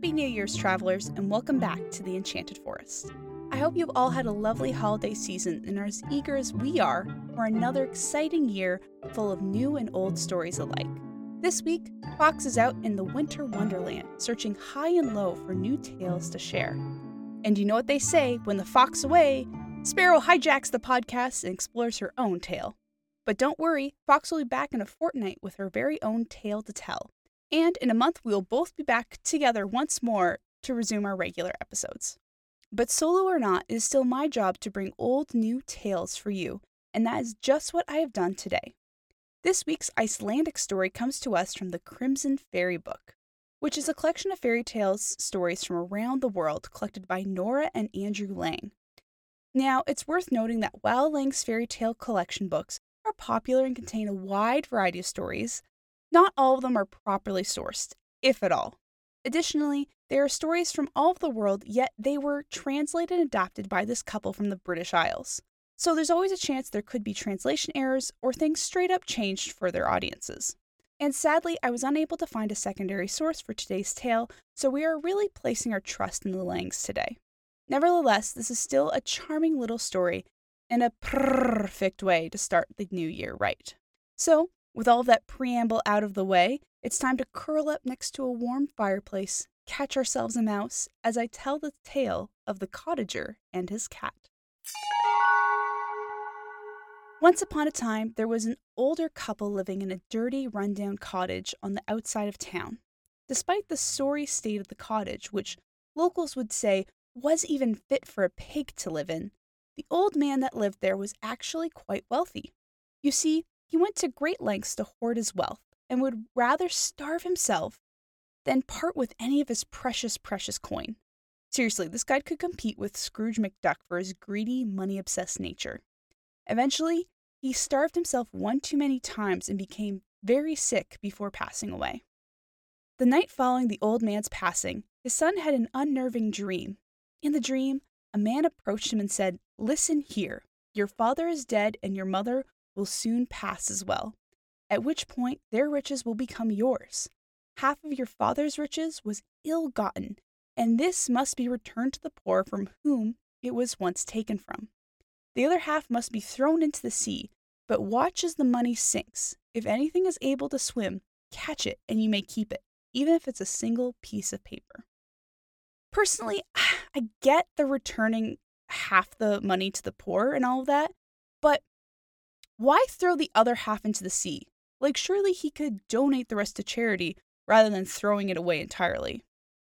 Happy New Year's, travelers, and welcome back to the Enchanted Forest. I hope you've all had a lovely holiday season and are as eager as we are for another exciting year full of new and old stories alike. This week, Fox is out in the winter wonderland, searching high and low for new tales to share. And you know what they say when the fox away, Sparrow hijacks the podcast and explores her own tale. But don't worry, Fox will be back in a fortnight with her very own tale to tell. And in a month, we will both be back together once more to resume our regular episodes. But solo or not, it is still my job to bring old new tales for you, and that is just what I have done today. This week's Icelandic story comes to us from the Crimson Fairy Book, which is a collection of fairy tales stories from around the world collected by Nora and Andrew Lang. Now, it's worth noting that while Lang's fairy tale collection books are popular and contain a wide variety of stories, not all of them are properly sourced, if at all. Additionally, there are stories from all over the world, yet they were translated and adapted by this couple from the British Isles. So there's always a chance there could be translation errors or things straight up changed for their audiences. And sadly, I was unable to find a secondary source for today's tale, so we are really placing our trust in the Langs today. Nevertheless, this is still a charming little story and a perfect way to start the new year right. So, with all that preamble out of the way, it's time to curl up next to a warm fireplace, catch ourselves a mouse, as I tell the tale of the cottager and his cat. Once upon a time, there was an older couple living in a dirty, rundown cottage on the outside of town. Despite the sorry state of the cottage, which locals would say was even fit for a pig to live in, the old man that lived there was actually quite wealthy. You see, he went to great lengths to hoard his wealth and would rather starve himself than part with any of his precious, precious coin. Seriously, this guy could compete with Scrooge McDuck for his greedy, money obsessed nature. Eventually, he starved himself one too many times and became very sick before passing away. The night following the old man's passing, his son had an unnerving dream. In the dream, a man approached him and said, Listen here. Your father is dead, and your mother will soon pass as well, at which point their riches will become yours. Half of your father's riches was ill gotten, and this must be returned to the poor from whom it was once taken from. The other half must be thrown into the sea, but watch as the money sinks. If anything is able to swim, catch it and you may keep it, even if it's a single piece of paper. Personally, I get the returning half the money to the poor and all of that, but why throw the other half into the sea? Like, surely he could donate the rest to charity rather than throwing it away entirely.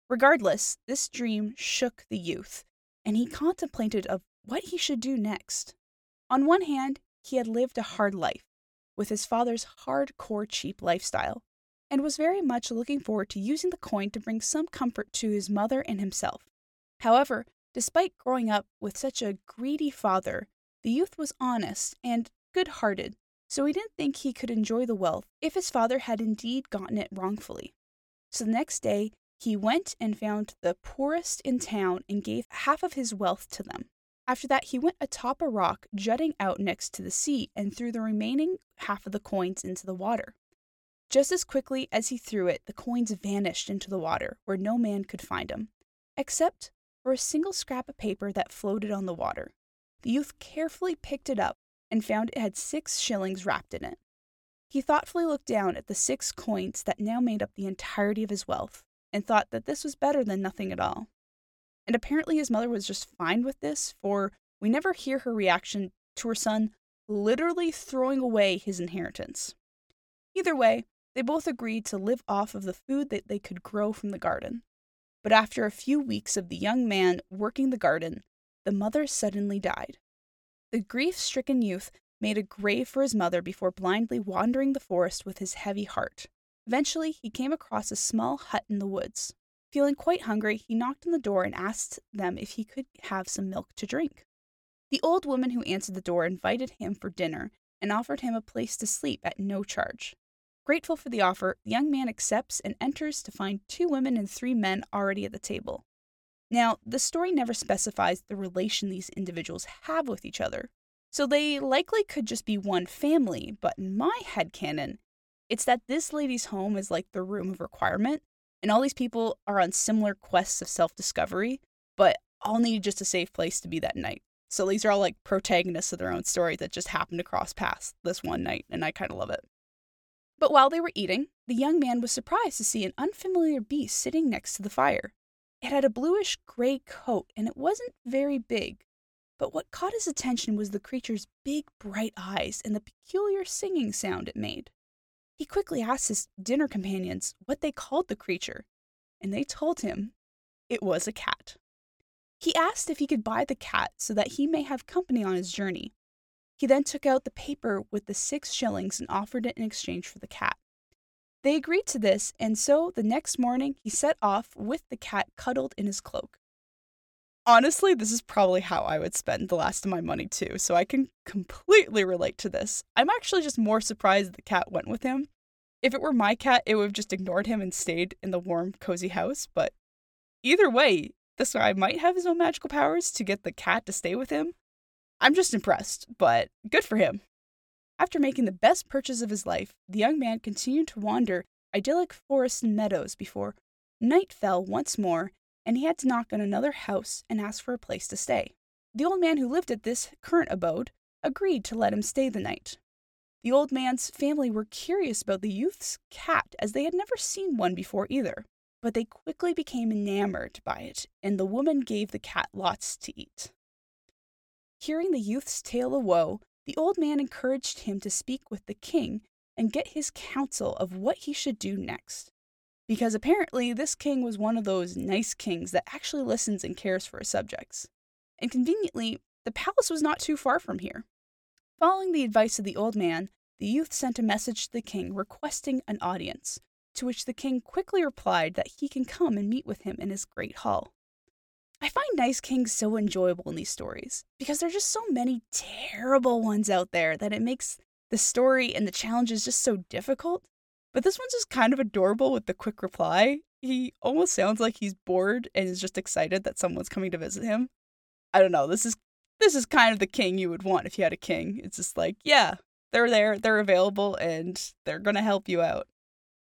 Regardless, this dream shook the youth, and he contemplated of what he should do next. On one hand, he had lived a hard life, with his father's hardcore cheap lifestyle, and was very much looking forward to using the coin to bring some comfort to his mother and himself. However, despite growing up with such a greedy father, the youth was honest and good hearted, so he didn't think he could enjoy the wealth if his father had indeed gotten it wrongfully. So the next day, he went and found the poorest in town and gave half of his wealth to them. After that, he went atop a rock jutting out next to the sea and threw the remaining half of the coins into the water. Just as quickly as he threw it, the coins vanished into the water, where no man could find them, except for a single scrap of paper that floated on the water. The youth carefully picked it up and found it had six shillings wrapped in it. He thoughtfully looked down at the six coins that now made up the entirety of his wealth and thought that this was better than nothing at all. And apparently his mother was just fine with this, for we never hear her reaction to her son literally throwing away his inheritance. Either way, they both agreed to live off of the food that they could grow from the garden. But after a few weeks of the young man working the garden, the mother suddenly died. The grief stricken youth made a grave for his mother before blindly wandering the forest with his heavy heart. Eventually, he came across a small hut in the woods. Feeling quite hungry, he knocked on the door and asked them if he could have some milk to drink. The old woman who answered the door invited him for dinner and offered him a place to sleep at no charge. Grateful for the offer, the young man accepts and enters to find two women and three men already at the table. Now, the story never specifies the relation these individuals have with each other, so they likely could just be one family, but in my head canon, it's that this lady's home is like the room of requirement, and all these people are on similar quests of self discovery, but all need just a safe place to be that night. So these are all like protagonists of their own story that just happened to cross paths this one night, and I kind of love it. But while they were eating, the young man was surprised to see an unfamiliar beast sitting next to the fire. It had a bluish gray coat and it wasn't very big. But what caught his attention was the creature's big, bright eyes and the peculiar singing sound it made. He quickly asked his dinner companions what they called the creature, and they told him it was a cat. He asked if he could buy the cat so that he may have company on his journey. He then took out the paper with the six shillings and offered it in exchange for the cat. They agreed to this, and so the next morning he set off with the cat cuddled in his cloak. Honestly, this is probably how I would spend the last of my money too, so I can completely relate to this. I'm actually just more surprised the cat went with him. If it were my cat, it would have just ignored him and stayed in the warm, cozy house, but either way, this guy might have his own magical powers to get the cat to stay with him. I'm just impressed, but good for him. After making the best purchase of his life, the young man continued to wander idyllic forests and meadows before night fell once more and he had to knock on another house and ask for a place to stay. The old man who lived at this current abode agreed to let him stay the night. The old man's family were curious about the youth's cat as they had never seen one before either, but they quickly became enamored by it, and the woman gave the cat lots to eat. Hearing the youth's tale of woe, the old man encouraged him to speak with the king and get his counsel of what he should do next. Because apparently, this king was one of those nice kings that actually listens and cares for his subjects. And conveniently, the palace was not too far from here. Following the advice of the old man, the youth sent a message to the king requesting an audience, to which the king quickly replied that he can come and meet with him in his great hall. I find Nice Kings so enjoyable in these stories because there are just so many terrible ones out there that it makes the story and the challenges just so difficult. But this one's just kind of adorable with the quick reply. He almost sounds like he's bored and is just excited that someone's coming to visit him. I don't know. This is this is kind of the king you would want if you had a king. It's just like, yeah, they're there, they're available, and they're gonna help you out.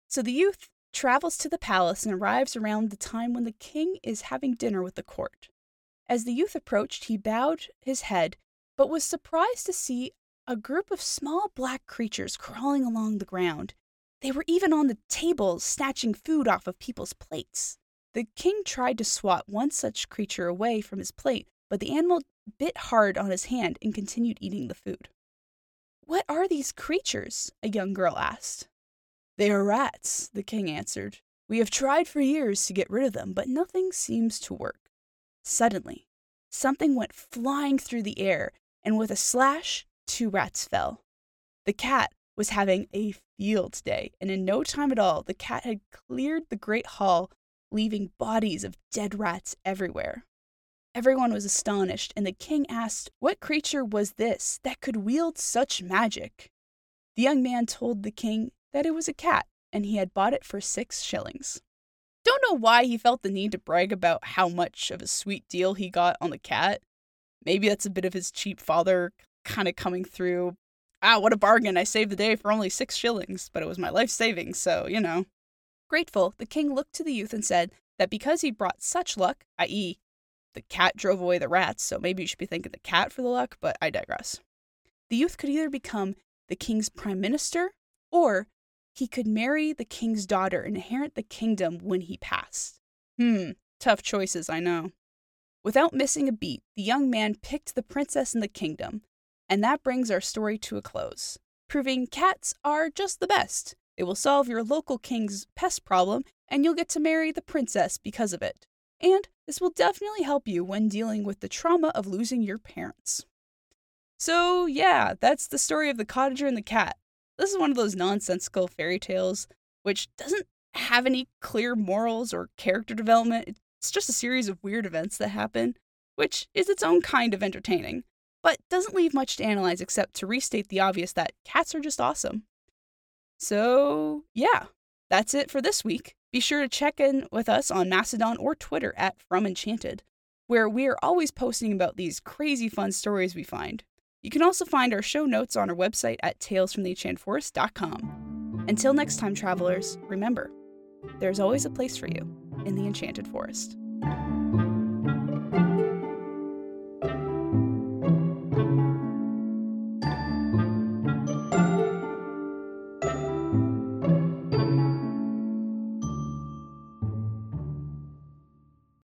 So the youth travels to the palace and arrives around the time when the king is having dinner with the court. As the youth approached, he bowed his head, but was surprised to see a group of small black creatures crawling along the ground. They were even on the tables, snatching food off of people's plates. The king tried to swat one such creature away from his plate, but the animal bit hard on his hand and continued eating the food. What are these creatures? a young girl asked. They are rats, the king answered. We have tried for years to get rid of them, but nothing seems to work. Suddenly, something went flying through the air, and with a slash, two rats fell. The cat was having a field day, and in no time at all, the cat had cleared the great hall, leaving bodies of dead rats everywhere. Everyone was astonished, and the king asked what creature was this that could wield such magic. The young man told the king that it was a cat and he had bought it for six shillings. Don't know why he felt the need to brag about how much of a sweet deal he got on the cat. Maybe that's a bit of his cheap father kind of coming through. Ah, what a bargain! I saved the day for only six shillings, but it was my life savings, so, you know. Grateful, the king looked to the youth and said that because he brought such luck, i.e., the cat drove away the rats, so maybe you should be thanking the cat for the luck, but I digress. The youth could either become the king's prime minister or he could marry the king's daughter and inherit the kingdom when he passed. Hmm, tough choices, I know. Without missing a beat, the young man picked the princess in the kingdom, and that brings our story to a close, proving cats are just the best. It will solve your local king's pest problem, and you'll get to marry the princess because of it. And this will definitely help you when dealing with the trauma of losing your parents. So, yeah, that's the story of the cottager and the cat. This is one of those nonsensical fairy tales which doesn't have any clear morals or character development. It's just a series of weird events that happen, which is its own kind of entertaining, but doesn't leave much to analyze except to restate the obvious that cats are just awesome. So, yeah, that's it for this week. Be sure to check in with us on Mastodon or Twitter at From Enchanted, where we are always posting about these crazy fun stories we find. You can also find our show notes on our website at talesfromtheenchantedforest.com. Until next time, travelers, remember, there's always a place for you in the Enchanted Forest.